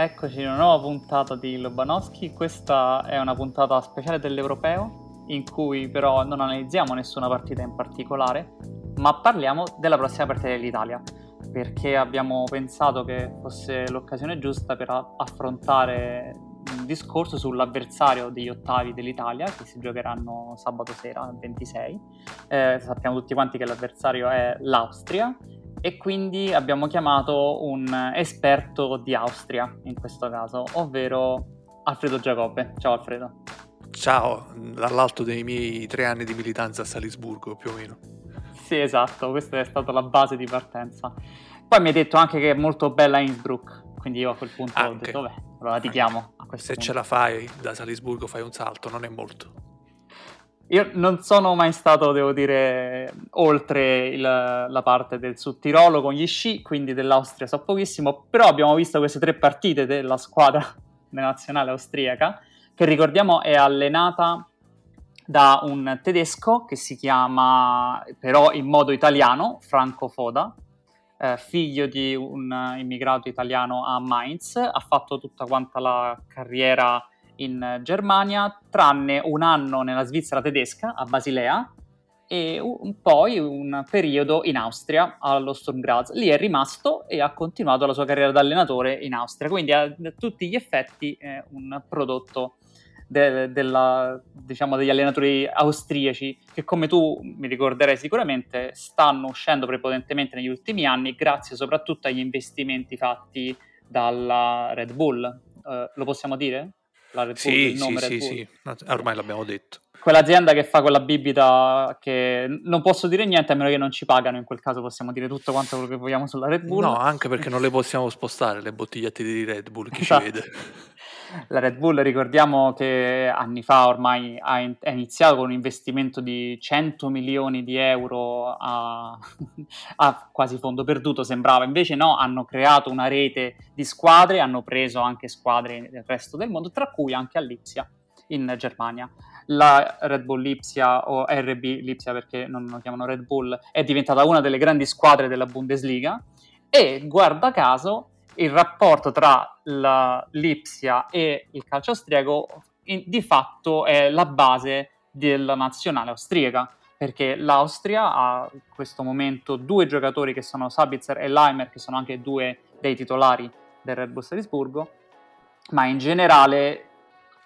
Eccoci in una nuova puntata di Lobanowski. Questa è una puntata speciale dell'Europeo in cui però non analizziamo nessuna partita in particolare, ma parliamo della prossima partita dell'Italia perché abbiamo pensato che fosse l'occasione giusta per affrontare un discorso sull'avversario degli ottavi dell'Italia che si giocheranno sabato sera 26. Eh, sappiamo tutti quanti che l'avversario è l'Austria e quindi abbiamo chiamato un esperto di Austria in questo caso, ovvero Alfredo Giacobbe. Ciao Alfredo. Ciao, dall'alto dei miei tre anni di militanza a Salisburgo più o meno. Sì, esatto, questa è stata la base di partenza. Poi mi hai detto anche che è molto bella Innsbruck, quindi io a quel punto anche. ho detto, vabbè, allora ti chiamo. Se punto. ce la fai da Salisburgo fai un salto, non è molto. Io non sono mai stato, devo dire, oltre il, la parte del Sud Tirolo con gli sci, quindi dell'Austria so pochissimo, però abbiamo visto queste tre partite della squadra nazionale austriaca, che ricordiamo è allenata da un tedesco che si chiama, però in modo italiano, Franco Foda, eh, figlio di un immigrato italiano a Mainz, ha fatto tutta quanta la carriera in Germania, tranne un anno nella Svizzera tedesca, a Basilea, e un, poi un periodo in Austria, allo Sturm Graz. Lì è rimasto e ha continuato la sua carriera da allenatore in Austria, quindi a, tutti gli effetti è un prodotto de, della, diciamo, degli allenatori austriaci che come tu mi ricorderai sicuramente stanno uscendo prepotentemente negli ultimi anni grazie soprattutto agli investimenti fatti dalla Red Bull. Uh, lo possiamo dire? La Red Bull, sì, il nome sì, Red sì, Bull. sì, ormai l'abbiamo detto. Quell'azienda che fa quella bibita che non posso dire niente a meno che non ci pagano, in quel caso possiamo dire tutto quanto quello che vogliamo sulla Red Bull. No, anche perché non le possiamo spostare le bottigliette di Red Bull, chi esatto. ci vede. La Red Bull ricordiamo che anni fa ormai ha, in- ha iniziato con un investimento di 100 milioni di euro a, a quasi fondo perduto, sembrava, invece no, hanno creato una rete di squadre, hanno preso anche squadre del resto del mondo, tra cui anche a Lipsia in Germania. La Red Bull Lipsia o RB Lipsia perché non lo chiamano Red Bull è diventata una delle grandi squadre della Bundesliga e guarda caso il rapporto tra la Lipsia e il calcio austriaco in, di fatto è la base della nazionale austriaca perché l'Austria ha in questo momento due giocatori che sono Sabitzer e Leimer che sono anche due dei titolari del Red Bull Salisburgo ma in generale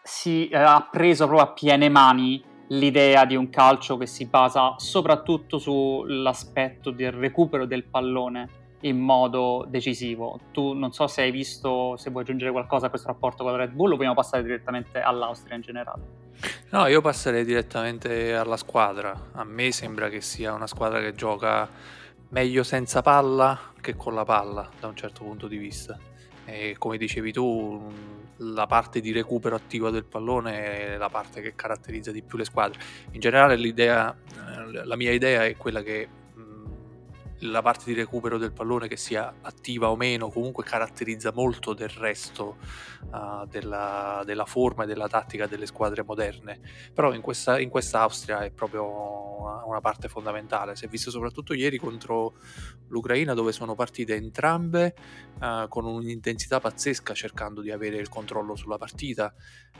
si eh, ha preso proprio a piene mani l'idea di un calcio che si basa soprattutto sull'aspetto del recupero del pallone in modo decisivo. Tu non so se hai visto, se vuoi aggiungere qualcosa a questo rapporto con la Red Bull o vogliamo passare direttamente all'Austria in generale? No, io passerei direttamente alla squadra. A me sembra che sia una squadra che gioca meglio senza palla che con la palla, da un certo punto di vista. E come dicevi tu, la parte di recupero attivo del pallone è la parte che caratterizza di più le squadre. In generale l'idea, la mia idea è quella che la parte di recupero del pallone che sia attiva o meno comunque caratterizza molto del resto uh, della, della, forma e della tattica delle squadre moderne. Però in questa, in questa Austria è proprio una, una, parte fondamentale. Si è visto soprattutto ieri contro l'Ucraina dove sono partite entrambe uh, con un'intensità pazzesca cercando di avere il controllo sulla partita.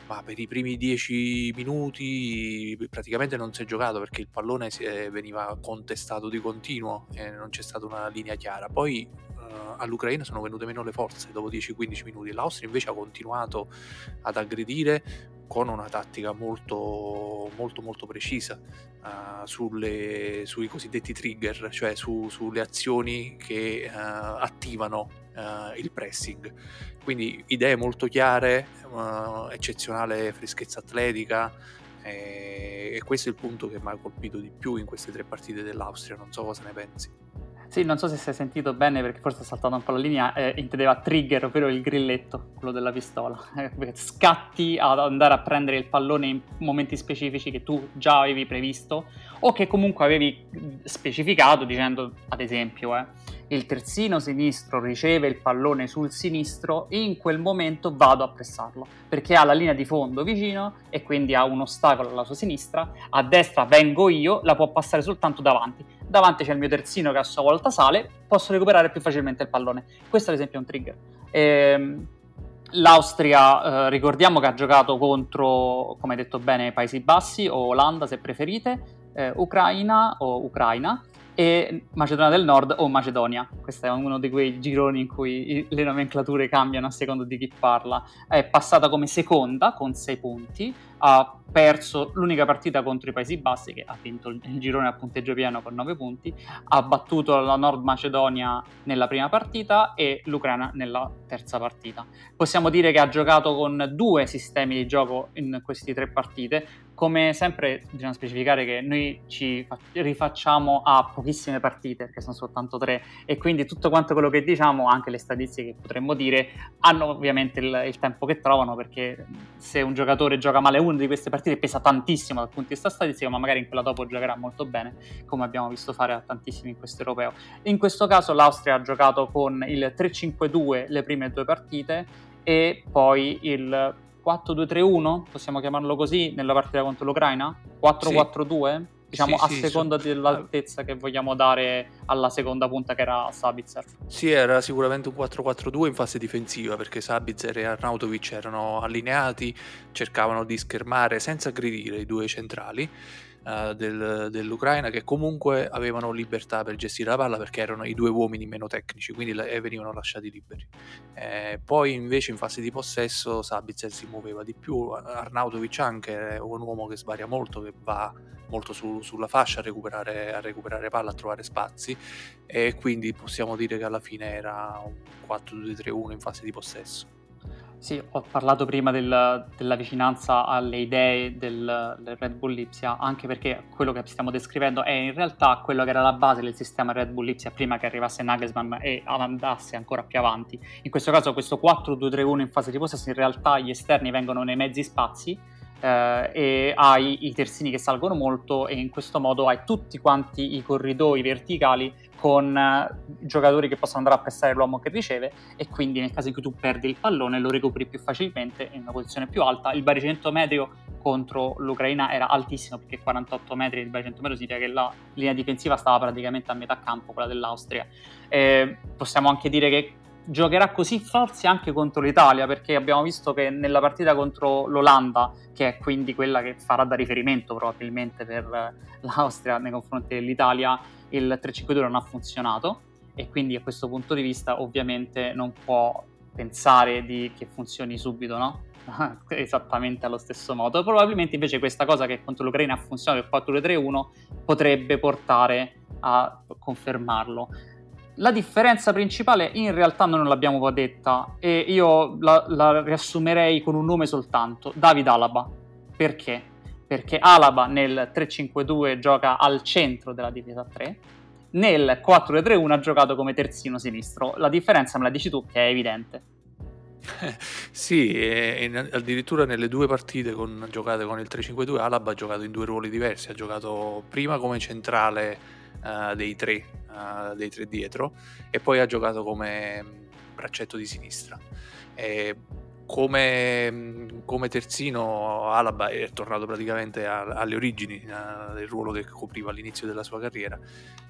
Ma per i primi dieci minuti praticamente non si è giocato perché il pallone è, veniva contestato di continuo e non c'è stata una linea chiara. Poi uh, all'Ucraina sono venute meno le forze dopo 10-15 minuti. L'Austria invece ha continuato ad aggredire con una tattica molto molto molto precisa uh, sulle, sui cosiddetti trigger, cioè su, sulle azioni che uh, attivano il pressing. Quindi idee molto chiare, eccezionale freschezza atletica, E, e questo è il punto che mi ha colpito di più in queste tre partite dell'Austria, non so cosa ne pensi. Sì, non so se si è sentito bene perché forse è saltato un po' la linea, eh, intendeva trigger, ovvero il grilletto, quello della pistola. Scatti ad andare a prendere il pallone in momenti specifici che tu già avevi previsto o che comunque avevi specificato dicendo, ad esempio, eh, il terzino sinistro riceve il pallone sul sinistro e in quel momento vado a pressarlo perché ha la linea di fondo vicino e quindi ha un ostacolo alla sua sinistra, a destra vengo io, la può passare soltanto davanti. Davanti c'è il mio terzino che a sua volta sale, posso recuperare più facilmente il pallone. Questo ad esempio è un trigger. Ehm, L'Austria, eh, ricordiamo che ha giocato contro, come detto bene, Paesi Bassi o Olanda se preferite, eh, Ucraina o Ucraina e Macedonia del Nord o Macedonia. Questo è uno di quei gironi in cui le nomenclature cambiano a seconda di chi parla. È passata come seconda con 6 punti, ha perso l'unica partita contro i Paesi Bassi che ha vinto il girone a punteggio pieno con 9 punti, ha battuto la Nord Macedonia nella prima partita e l'Ucraina nella terza partita. Possiamo dire che ha giocato con due sistemi di gioco in queste tre partite, come sempre bisogna specificare che noi ci rifacciamo a pochissime partite, perché sono soltanto tre, e quindi tutto quanto quello che diciamo, anche le statistiche che potremmo dire, hanno ovviamente il, il tempo che trovano, perché se un giocatore gioca male una di queste partite pesa tantissimo dal punto di vista statistico, ma magari in quella dopo giocherà molto bene, come abbiamo visto fare a tantissimi in questo europeo. In questo caso l'Austria ha giocato con il 3-5-2 le prime due partite e poi il 4-2-3-1, possiamo chiamarlo così, nella partita contro l'Ucraina? 4-4-2? Sì. Diciamo sì, a sì, seconda su... dell'altezza che vogliamo dare alla seconda punta che era Sabitzer. Sì, era sicuramente un 4-4-2 in fase difensiva perché Sabitzer e Arnautovic erano allineati, cercavano di schermare senza aggredire i due centrali uh, del, dell'Ucraina che comunque avevano libertà per gestire la palla perché erano i due uomini meno tecnici, quindi la, venivano lasciati liberi. Eh, poi invece in fase di possesso Sabitzer si muoveva di più, Arnautovic anche è un uomo che sbaria molto, che va molto su, sulla fascia a recuperare, a recuperare palla, a trovare spazi e quindi possiamo dire che alla fine era un 4-2-3-1 in fase di possesso. Sì, ho parlato prima del, della vicinanza alle idee del, del, Red Bull Lipsia, anche perché quello che stiamo descrivendo è in realtà quello che era la base del sistema Red Bull Lipsia prima che arrivasse Nagelsmann e andasse ancora più avanti. In questo caso questo 4-2-3-1 in fase di possesso in realtà gli esterni vengono nei mezzi spazi eh, e hai i terzini che salgono molto e in questo modo hai tutti quanti i corridoi verticali con eh, giocatori che possono andare a prestare l'uomo che riceve e quindi nel caso in cui tu perdi il pallone lo recuperi più facilmente in una posizione più alta. Il baricentro medio contro l'Ucraina era altissimo perché 48 metri di baricentro medio significa che la linea difensiva stava praticamente a metà campo, quella dell'Austria. Eh, possiamo anche dire che giocherà così forse anche contro l'Italia perché abbiamo visto che nella partita contro l'Olanda che è quindi quella che farà da riferimento probabilmente per l'Austria nei confronti dell'Italia il 3-5-2 non ha funzionato e quindi a questo punto di vista ovviamente non può pensare di, che funzioni subito no? esattamente allo stesso modo probabilmente invece questa cosa che contro l'Ucraina ha funzionato il 4-2-3-1 potrebbe portare a confermarlo la differenza principale in realtà noi non l'abbiamo detta e io la, la riassumerei con un nome soltanto, David Alaba. Perché? Perché Alaba nel 3-5-2 gioca al centro della difesa 3, nel 4-3-1 ha giocato come terzino sinistro. La differenza me la dici tu che è evidente. sì, e addirittura nelle due partite con, giocate con il 3-5-2 Alaba ha giocato in due ruoli diversi, ha giocato prima come centrale uh, dei, tre, uh, dei tre dietro e poi ha giocato come braccetto di sinistra. E come, come, terzino Alaba è tornato praticamente a, alle origini uh, del ruolo che copriva all'inizio della sua carriera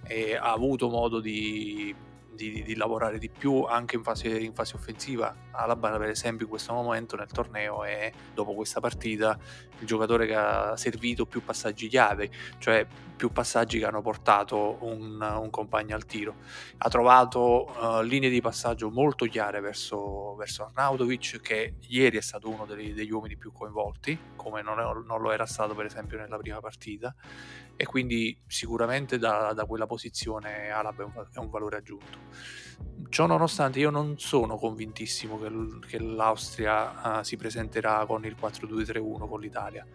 e ha avuto modo di di, di, lavorare di più anche in fase, in fase offensiva. Alaba, per esempio, in questo momento nel torneo è dopo questa partita il giocatore che ha servito più passaggi chiave, cioè più passaggi che hanno portato un, un compagno al tiro. Ha trovato uh, linee di passaggio molto chiare verso, verso Arnautovic, che ieri è stato uno degli, degli uomini più coinvolti, come non, è, non, lo era stato per esempio nella prima partita e quindi sicuramente da, da quella posizione Alaba è un, è un, valore aggiunto. Ciò nonostante io non sono convintissimo che, che l'Austria uh, si presenterà con il 4-2-3-1 con l'Italia.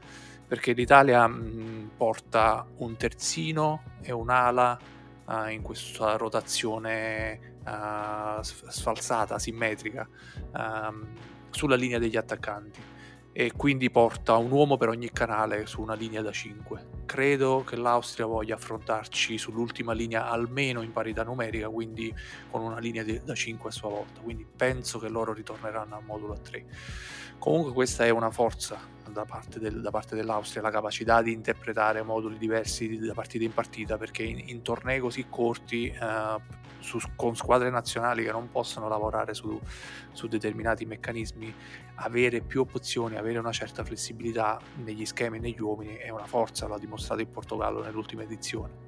perché l'Italia mh, porta un terzino e un'ala uh, in questa rotazione uh, sfalsata, simmetrica, sulla linea degli attaccanti e quindi porta un uomo per ogni canale su una linea da 5. Credo che l'Austria voglia affrontarci sull'ultima linea almeno in parità numerica, quindi con una linea da 5 a sua volta, quindi penso che loro ritorneranno al modulo a 3. Comunque questa è una forza da parte, del, da parte, dell'Austria, la capacità di interpretare moduli diversi da partita in partita, perché in, in tornei così corti, eh, su, con squadre nazionali che non possono lavorare su, su, determinati meccanismi, avere più opzioni, avere una certa flessibilità negli schemi e negli uomini è una forza, l'ha dimostrato il Portogallo nell'ultima edizione.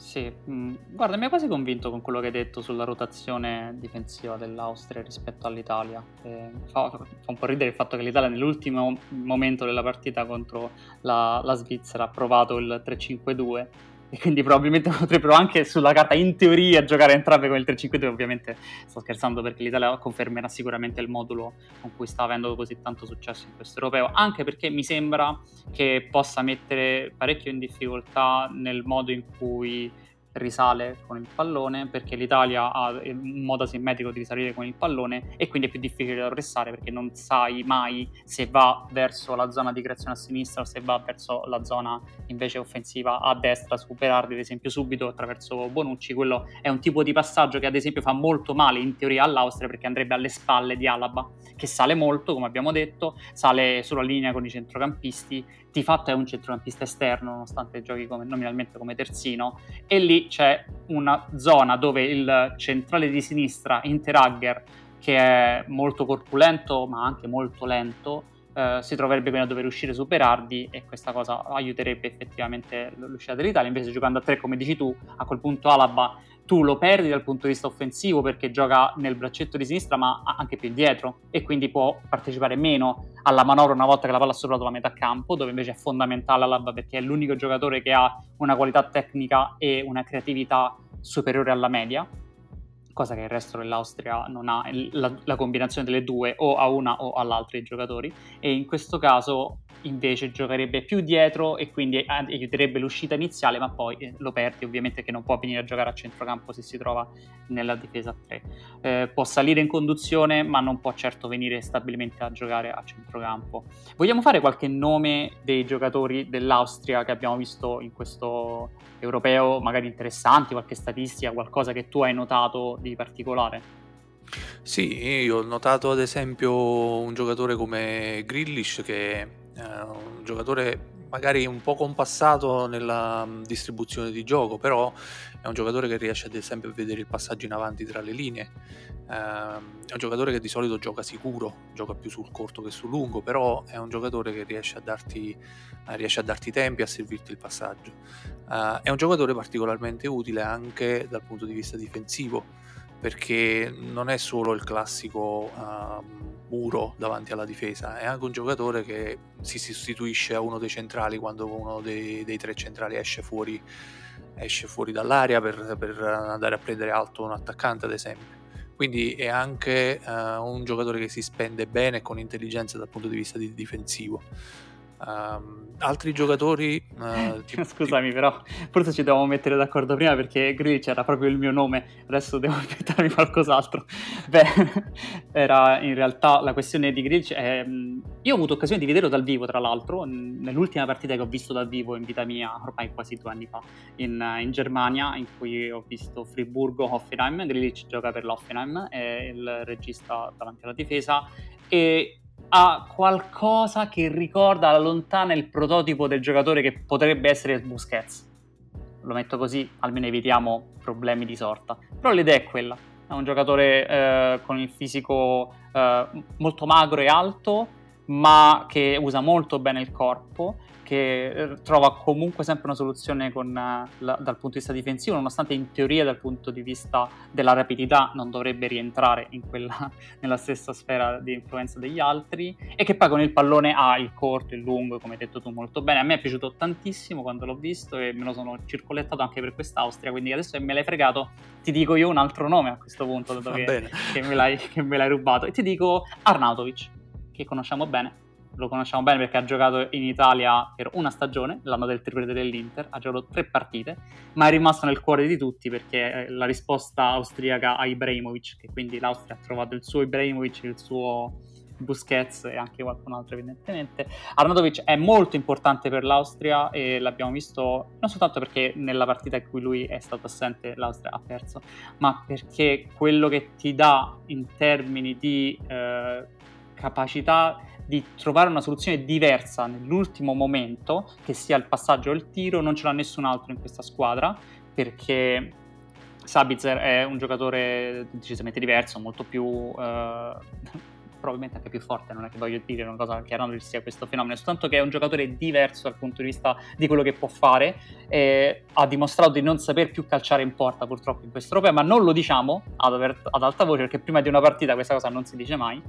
Sì, mm, guarda, mi ha quasi convinto con quello che hai detto sulla rotazione difensiva dell'Austria rispetto all'Italia. Eh, fa, fa, un po' ridere il fatto che l'Italia nell'ultimo momento della partita contro la, la Svizzera ha provato il 3-5-2 e quindi probabilmente potrebbero anche sulla carta in teoria giocare entrambe con il 3-5-2 ovviamente sto scherzando perché l'Italia confermerà sicuramente il modulo con cui sta avendo così tanto successo in questo europeo anche perché mi sembra che possa mettere parecchio in difficoltà nel modo in cui risale con il pallone perché l'Italia ha un modo asimmetrico di risalire con il pallone e quindi è più difficile da arrestare perché non sai mai se va verso la zona di creazione a sinistra o se va verso la zona invece offensiva a destra, superarli ad esempio subito attraverso Bonucci, quello è un tipo di passaggio che ad esempio fa molto male in teoria all'Austria perché andrebbe alle spalle di Alaba che sale molto come abbiamo detto, sale sulla linea con i centrocampisti. Di fatto è un centrocampista esterno, nonostante giochi come, nominalmente come terzino, e lì c'è una zona dove il centrale di sinistra, Interagger, che è molto corpulento ma anche molto lento, eh, si troverebbe quindi a dover uscire su Berardi e questa cosa aiuterebbe effettivamente l'uscita dell'Italia. Invece giocando a tre, come dici tu, a quel punto Alaba tu lo perdi dal punto di vista offensivo perché gioca nel braccetto di sinistra ma anche più indietro e quindi può partecipare meno alla manovra una volta che la palla ha superato la metà campo dove invece è fondamentale Alaba perché è l'unico giocatore che ha una qualità tecnica e una creatività superiore alla media cosa che il resto dell'Austria non ha, la, la combinazione delle due o a una o all'altra i giocatori. E in questo caso invece giocherebbe più dietro e quindi aiuterebbe l'uscita iniziale, ma poi eh, lo perdi ovviamente che non può venire a giocare a centrocampo se si trova nella difesa a 3. Eh, può salire in conduzione, ma non può certo venire stabilmente a giocare a centrocampo. Vogliamo fare qualche nome dei giocatori dell'Austria che abbiamo visto in questo europeo, magari interessanti, qualche statistica, qualcosa che tu hai notato di particolare? Sì, io ho notato ad esempio un giocatore come Grillish che un giocatore magari un po' compassato nella mm, distribuzione di gioco, però è un giocatore che riesce ad esempio a vedere il passaggio in avanti tra le linee. Eh, è un giocatore che di solito gioca sicuro, gioca più sul corto che sul lungo, però è un giocatore che riesce a darti, eh, riesce a darti tempi, a servirti il passaggio. Eh, è un giocatore particolarmente utile anche dal punto di vista difensivo perché non è solo il classico uh, muro davanti alla difesa, è anche un giocatore che si sostituisce a uno dei centrali quando uno dei, dei tre centrali esce fuori, esce fuori dall'area per, per, andare a prendere alto un attaccante, ad esempio. Quindi è anche uh, un giocatore che si spende bene con intelligenza dal punto di vista di difensivo. Um, altri giocatori. Uh, tipo, Scusami, tipo... però forse ci dovevamo mettere d'accordo prima perché Glitch era proprio il mio nome. Adesso devo aspettarmi qualcos'altro. Beh, era in realtà la questione di Glitch. È... Io ho avuto occasione di vederlo dal vivo, tra l'altro, nell'ultima partita che ho visto dal vivo in vita mia, ormai quasi due anni fa, in, in Germania, in cui ho visto Friburgo-Hoffenheim. Grilic gioca per l'Hoffenheim, è il regista davanti alla difesa. E ha qualcosa che ricorda alla lontana il prototipo del giocatore che potrebbe essere Busquets. Lo metto così, almeno evitiamo problemi di sorta. Però l'idea è quella. È un giocatore eh, con il fisico eh, molto magro e alto, ma che usa molto bene il corpo che eh, trova comunque sempre una soluzione con, uh, la, dal punto di vista difensivo, nonostante in teoria dal punto di vista della rapidità non dovrebbe rientrare quella, nella stessa sfera di influenza degli altri, e che poi con il pallone ha il corto, il lungo, come hai detto tu molto bene. A me è piaciuto tantissimo quando l'ho visto e me lo sono circolettato anche per quest'Austria, quindi adesso che me l'hai fregato ti dico io un altro nome a questo punto, dato che, che, me che me l'hai rubato, e ti dico Arnautovic, che conosciamo bene lo conosciamo bene perché ha giocato in Italia per una stagione, l'anno del triplete dell'Inter, ha giocato tre partite, ma è rimasto nel cuore di tutti perché è la risposta austriaca a Ibrahimovic, che quindi l'Austria ha trovato il suo Ibrahimovic, il suo Busquets e anche qualcun altro evidentemente. Arnautovic è molto importante per l'Austria e l'abbiamo visto non soltanto perché nella partita in cui lui è stato assente l'Austria ha perso, ma perché quello che ti dà in termini di eh, capacità di trovare una soluzione diversa nell'ultimo momento, che sia il passaggio o il tiro, non ce l'ha nessun altro in questa squadra, perché Sabitzer è un giocatore decisamente diverso, molto più... Eh, probabilmente anche più forte, non è che voglio dire una cosa che Arnold sia questo fenomeno, soltanto che è un giocatore diverso dal punto di vista di quello che può fare, eh, ha dimostrato di non saper più calciare in porta purtroppo in questo europeo, ma non lo diciamo ad, ad alta voce perché prima di una partita questa cosa non si dice mai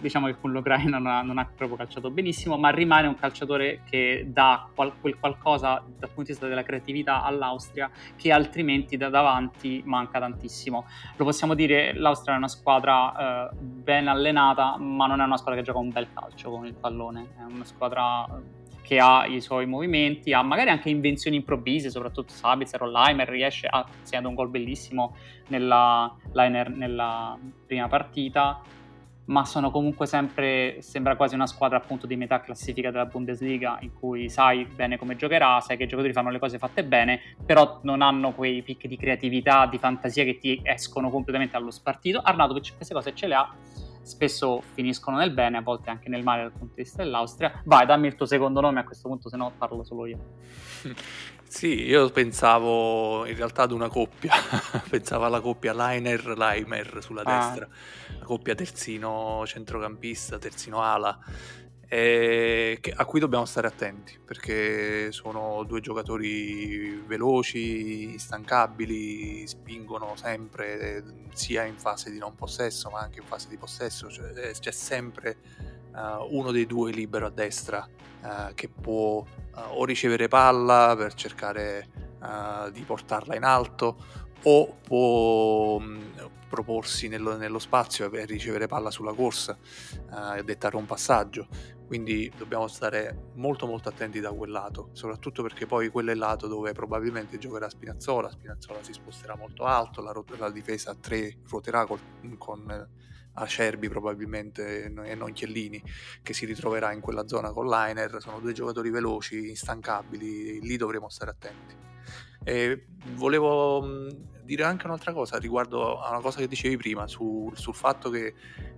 diciamo che con l'Ucraina non ha, non ha, proprio calciato benissimo, ma rimane un calciatore che dà qual, quel qualcosa dal punto di vista della creatività all'Austria che altrimenti da davanti manca tantissimo. Lo possiamo dire, l'Austria è una squadra eh, ben allenata, ma non è una squadra che gioca un bel calcio con il pallone, è una squadra che ha i suoi movimenti, ha magari anche invenzioni improvvise, soprattutto Sabitzer o Leimer riesce a segnare un gol bellissimo nella, nella prima partita ma sono comunque sempre, sembra quasi una squadra appunto di metà classifica della Bundesliga in cui sai bene come giocherà, sai che i giocatori fanno le cose fatte bene, però non hanno quei picchi di creatività, di fantasia che ti escono completamente allo spartito. Arnautovic queste cose ce le ha, spesso finiscono nel bene, a volte anche nel male dal punto di vista dell'Austria. Vai, dammi il tuo secondo nome a questo punto, se no parlo solo io. Sì, io pensavo in realtà ad una coppia, pensavo alla coppia Liner-Leimer sulla ah. destra, la coppia terzino-centrocampista, terzino-ala, eh, a cui dobbiamo stare attenti perché sono due giocatori veloci, instancabili, spingono sempre sia in fase di non possesso ma anche in fase di possesso, cioè, eh, c'è sempre uh, uno dei due libero a destra uh, che può uh, o ricevere palla per cercare di portarla in alto o può mh, proporsi nello, nello, spazio e ricevere palla sulla corsa e dettare un passaggio. Quindi dobbiamo stare molto molto attenti da quel lato, soprattutto perché poi quello è il lato dove probabilmente giocherà Spinazzola, Spinazzola si sposterà molto alto, la, la difesa a 3 ruoterà col, con Acerbi probabilmente e non Chiellini che si ritroverà in quella zona con Liner sono due giocatori veloci instancabili lì dovremo stare attenti. E volevo dire anche un'altra cosa riguardo a una cosa che dicevi prima su, sul fatto che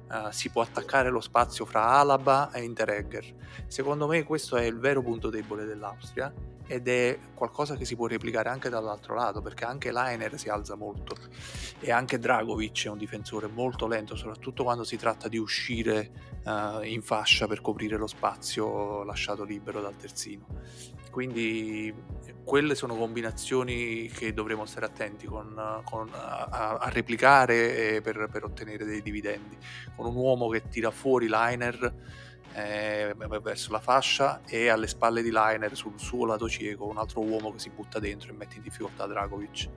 uh, si può attaccare lo spazio fra Alaba e Interegger secondo me questo è il vero punto debole dell'Austria ed è qualcosa che si può replicare anche dall'altro lato perché anche Liner si alza molto. E anche Dragovic è un difensore molto lento soprattutto quando si tratta di uscire uh, in fascia per coprire lo spazio lasciato libero dal terzino. Quindi quelle sono combinazioni che dovremo stare attenti con, con, a, a, replicare per, per ottenere dei dividendi. Con un uomo che tira fuori Liner eh, verso la fascia e alle spalle di Liner sul suo lato cieco un altro uomo che si butta dentro e mette in difficoltà Dragovic.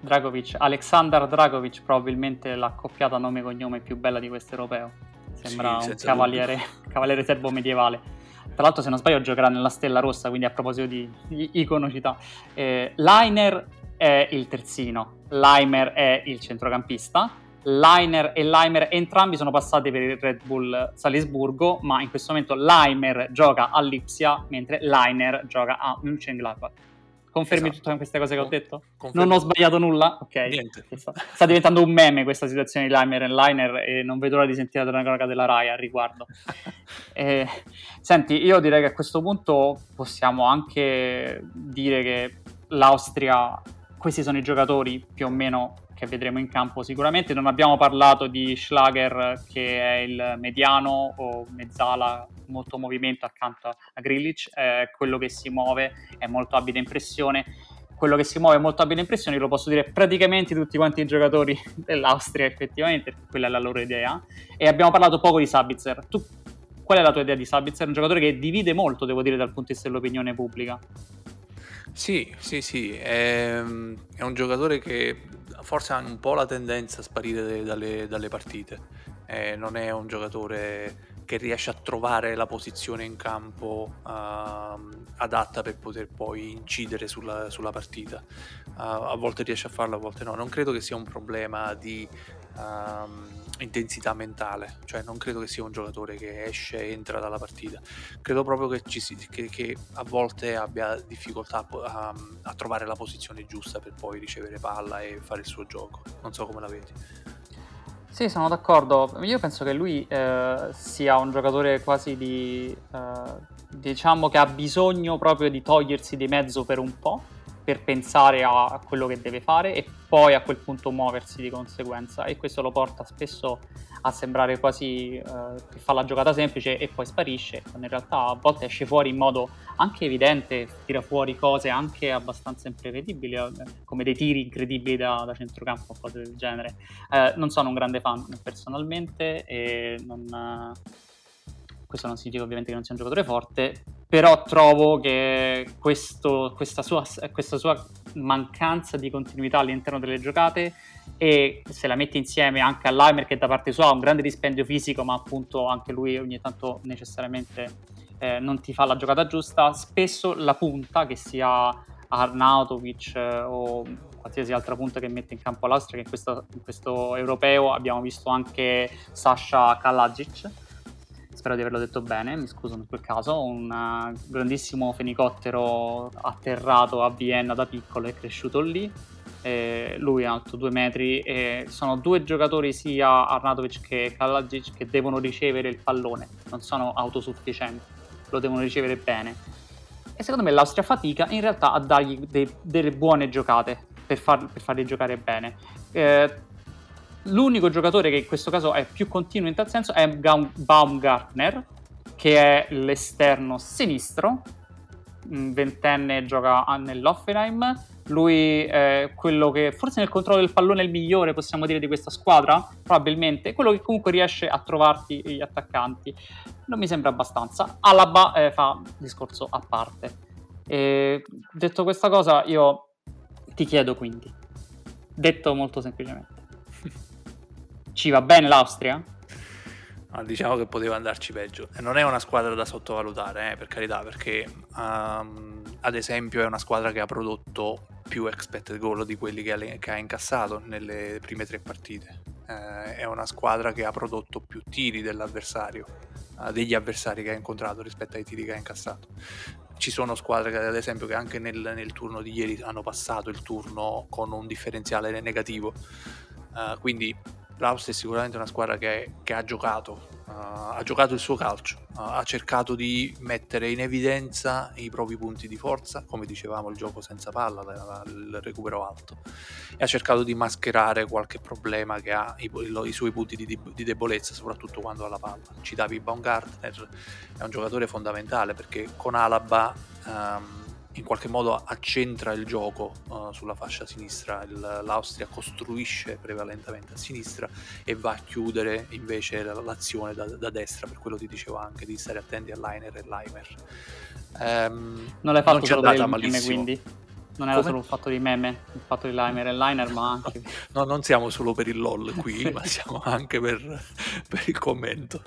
Dragovic, Aleksandar Dragovic probabilmente l'accoppiata nome e cognome più bella di questo europeo. Sembra sì, un cavaliere, cavaliere serbo medievale. Tra l'altro, se non sbaglio, giocherà nella Stella Rossa, quindi a proposito di, di iconocità. Eh, Liner è il terzino, Leimer è il centrocampista Liner e Leimer entrambi sono passati per il Red Bull Salisburgo, ma in questo momento Leimer gioca a Lipsia mentre Liner gioca a Mönchengladbach. Confermi esatto. tutte queste cose che ho detto? Confermi. Non ho sbagliato nulla? Ok. Niente. Sta, diventando un meme questa situazione di Leimer e Liner e non vedo l'ora di sentire la cronaca della Rai al riguardo. eh, senti, io direi che a questo punto possiamo anche dire che l'Austria, questi sono i giocatori più o meno che vedremo in campo sicuramente. Non abbiamo parlato di Schlager che è il mediano o mezzala, molto movimento accanto a Grillic, eh, quello che si muove è molto abile in pressione. Quello che si muove molto abile in pressione, lo posso dire praticamente tutti quanti i giocatori dell'Austria, effettivamente, quella è la loro idea. E abbiamo parlato poco di Sabitzer. Tu, qual è la tua idea di Sabitzer? Un giocatore che divide molto, devo dire, dal punto di vista dell'opinione pubblica. Sì, sì, sì, è, è un giocatore che forse ha un po' la tendenza a sparire dalle, dalle partite. Eh, non è un giocatore che riesce a trovare la posizione in campo uh, adatta per poter poi incidere sulla, sulla partita. Uh, a volte riesce a farlo, a volte no. Non credo che sia un problema di uh, intensità mentale, cioè non credo che sia un giocatore che esce e entra dalla partita. Credo proprio che, si, che, che a volte abbia difficoltà a, a trovare la posizione giusta per poi ricevere palla e fare il suo gioco. Non so come la vedi. Sì, sono d'accordo. Io penso che lui eh, sia un giocatore quasi di... Eh, diciamo che ha bisogno proprio di togliersi di mezzo per un po', per pensare a, quello che deve fare e poi a quel punto muoversi di conseguenza. E questo lo porta spesso a sembrare quasi eh, che fa la giocata semplice e poi sparisce, quando in realtà a volte esce fuori in modo anche evidente, tira fuori cose anche abbastanza imprevedibili, eh, come dei tiri incredibili da, da centrocampo o cose del genere. Eh, non sono un grande fan personalmente e non, eh, questo non significa ovviamente che non sia un giocatore forte, però trovo che questo, questa, sua, questa sua mancanza di continuità all'interno delle giocate e se la metti insieme anche all'Aimer che da parte sua ha un grande dispendio fisico ma appunto anche lui ogni tanto necessariamente eh, non ti fa la giocata giusta. Spesso la punta che sia Arnautovic eh, o qualsiasi altra punta che mette in campo l'Austria che in questo, in questo europeo abbiamo visto anche Sasha Kalajic spero di averlo detto bene, mi scuso in quel caso, un uh, grandissimo fenicottero atterrato a Vienna da piccolo e cresciuto lì, eh, lui è alto due metri e sono due giocatori sia Arnatovic che Kalajic che devono ricevere il pallone, non sono autosufficienti, lo devono ricevere bene. E secondo me l'Austria fatica in realtà a dargli dei, delle buone giocate per, far, per, farli giocare bene. Eh, l'unico giocatore che in questo caso è più continuo in tal senso è Baumgartner, che è l'esterno sinistro, ventenne gioca nell'Offenheim lui è quello che forse nel controllo del pallone è il migliore, possiamo dire, di questa squadra, probabilmente, quello che comunque riesce a trovarti gli attaccanti. Non mi sembra abbastanza. Alaba eh, fa discorso a parte. E detto questa cosa, io ti chiedo quindi, detto molto semplicemente, ci va bene l'Austria? No, diciamo che poteva andarci peggio. E non è una squadra da sottovalutare, eh, per carità, perché um, ad esempio è una squadra che ha prodotto più expected goal di quelli che ha, che ha incassato nelle prime tre partite. Eh, è una squadra che ha prodotto più tiri dell'avversario, eh, degli avversari che ha incontrato rispetto ai tiri che ha incassato. Ci sono squadre che, ad esempio, che anche nel, nel turno di ieri hanno passato il turno con un differenziale negativo. Uh, quindi l'Austria è sicuramente una squadra che, che ha giocato, uh, ha giocato il suo calcio, uh, ha cercato di mettere in evidenza i propri punti di forza, come dicevamo il gioco senza palla, la, la, il recupero alto, e ha cercato di mascherare qualche problema che ha, i, i suoi punti di, di, debolezza, soprattutto quando ha la palla. Citavi Baumgartner, è un giocatore fondamentale perché con Alaba... Um, in qualche modo accentra il gioco uh, sulla fascia sinistra, il, l'Austria costruisce prevalentemente a sinistra e va a chiudere invece l'azione da, da destra, per quello ti dicevo anche di stare attenti a Liner e Limer. Um, non l'hai fatto non solo per meme quindi? Non era Come? solo un fatto di meme, il fatto di Limer e Liner, ma anche... no, non siamo solo per il LOL qui, sì. ma siamo anche per, per il commento.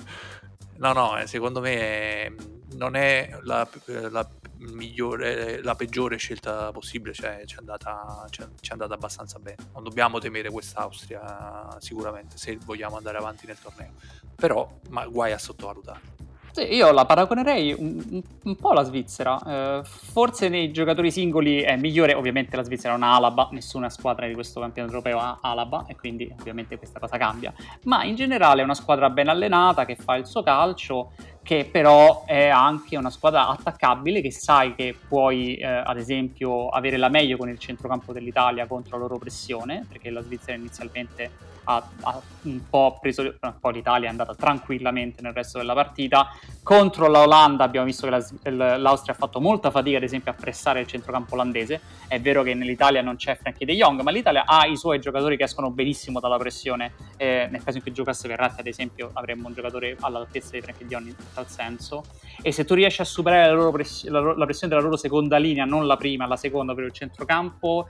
No, no, eh, secondo me non è la, la migliore, la peggiore scelta possibile, cioè ci è, andata, ci, è, andata, abbastanza bene. Non dobbiamo temere quest'Austria sicuramente se vogliamo andare avanti nel torneo, però ma guai a sottovalutare. Io la paragonerei un, un po' alla Svizzera. Eh, forse nei giocatori singoli è migliore, ovviamente la Svizzera non ha Alaba, nessuna squadra di questo campionato europeo ha Alaba e quindi ovviamente questa cosa cambia. Ma in generale è una squadra ben allenata che fa il suo calcio, che però è anche una squadra attaccabile che sai che puoi eh, ad esempio avere la meglio con il centrocampo dell'Italia contro la loro pressione, perché la Svizzera inizialmente ha, ha, un po' preso, poi l'Italia è andata tranquillamente nel resto della partita. Contro la Olanda abbiamo visto che la, l'Austria ha fatto molta fatica, ad esempio, a pressare il centrocampo olandese. È vero che nell'Italia non c'è Frankie De Jong, ma l'Italia ha i suoi giocatori che escono benissimo dalla pressione. Eh, nel caso in cui giocasse Verratti, ad esempio, avremmo un giocatore all'altezza di Frankie De Jong in tal senso. E se tu riesci a superare la, press- la, la pressione della loro seconda linea, non la prima, la seconda per il centrocampo,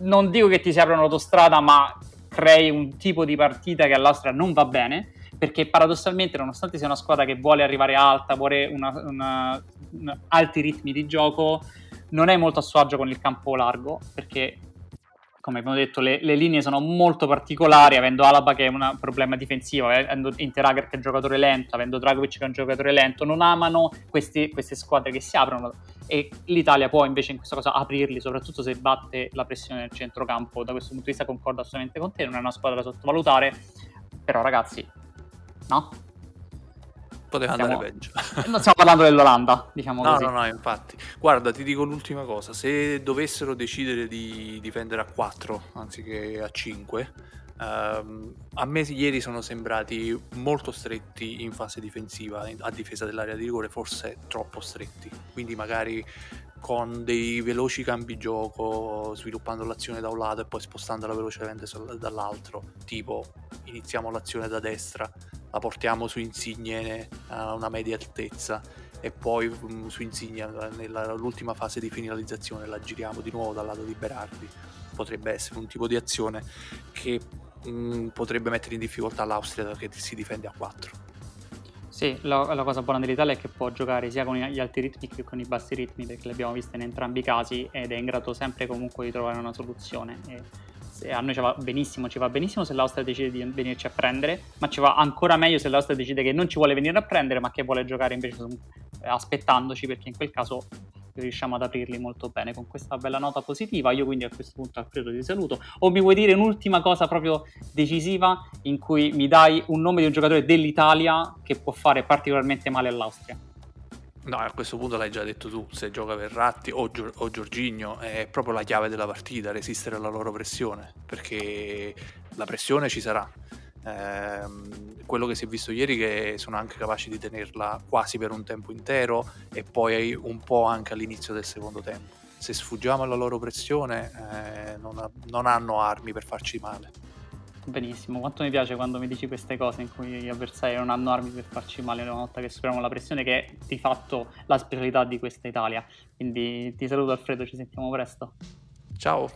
non dico che ti si apra un'autostrada, ma crei un tipo di partita che all'Austria non va bene, perché paradossalmente nonostante sia una squadra che vuole arrivare alta, vuole una, una, una, alti ritmi di gioco, non è molto a suo agio con il campo largo, perché come abbiamo detto, le, le, linee sono molto particolari, avendo Alaba che è un problema difensivo, eh, avendo Interager che è un giocatore lento, avendo Dragovic che è un giocatore lento, non amano questi, queste squadre che si aprono e l'Italia può invece in questo caso aprirli, soprattutto se batte la pressione nel centrocampo. Da questo punto di vista concordo assolutamente con te, non è una squadra da sottovalutare, però ragazzi, no? Poteva stiamo... andare peggio. non stiamo parlando dell'Olanda, diciamo no, così. No, no, infatti. Guarda, ti dico l'ultima cosa. Se dovessero decidere di difendere a 4 anziché a 5, ehm, a me ieri sono sembrati molto stretti in fase difensiva, a difesa dell'area di rigore, forse troppo stretti. Quindi magari con dei veloci cambi gioco, sviluppando l'azione da un lato e poi spostandola velocemente dall'altro, tipo iniziamo l'azione da destra, la portiamo su Insigne a una media altezza e poi um, su Insigne nell'ultima fase di finalizzazione la giriamo di nuovo dal lato di Berardi. Potrebbe essere un tipo di azione che um, potrebbe mettere in difficoltà l'Austria che si difende a 4. Sì, la, la, cosa buona dell'Italia è che può giocare sia con gli alti ritmi che con i bassi ritmi, perché le abbiamo viste in entrambi i casi ed è in grado sempre comunque di trovare una soluzione. E a noi ci va benissimo, ci va benissimo se l'Austria decide di venirci a prendere, ma ci va ancora meglio se l'Austria decide che non ci vuole venire a prendere, ma che vuole giocare invece aspettandoci, perché in quel caso riusciamo ad aprirli molto bene con questa bella nota positiva. Io quindi a questo punto Alfredo ti saluto. O mi vuoi dire un'ultima cosa proprio decisiva in cui mi dai un nome di un giocatore dell'Italia che può fare particolarmente male all'Austria? No, a questo punto l'hai già detto tu, se gioca Verratti o, Gior- o Giorginio è proprio la chiave della partita, resistere alla loro pressione, perché la pressione ci sarà, ehm, quello che si è visto ieri che sono anche capaci di tenerla quasi per un tempo intero e poi un po' anche all'inizio del secondo tempo. Se sfuggiamo alla loro pressione eh, non, ha, non hanno armi per farci male. Benissimo, quanto mi piace quando mi dici queste cose in cui gli avversari non hanno armi per farci male una volta che superiamo la pressione, che è di fatto la specialità di questa Italia. Quindi ti saluto Alfredo, ci sentiamo presto. Ciao.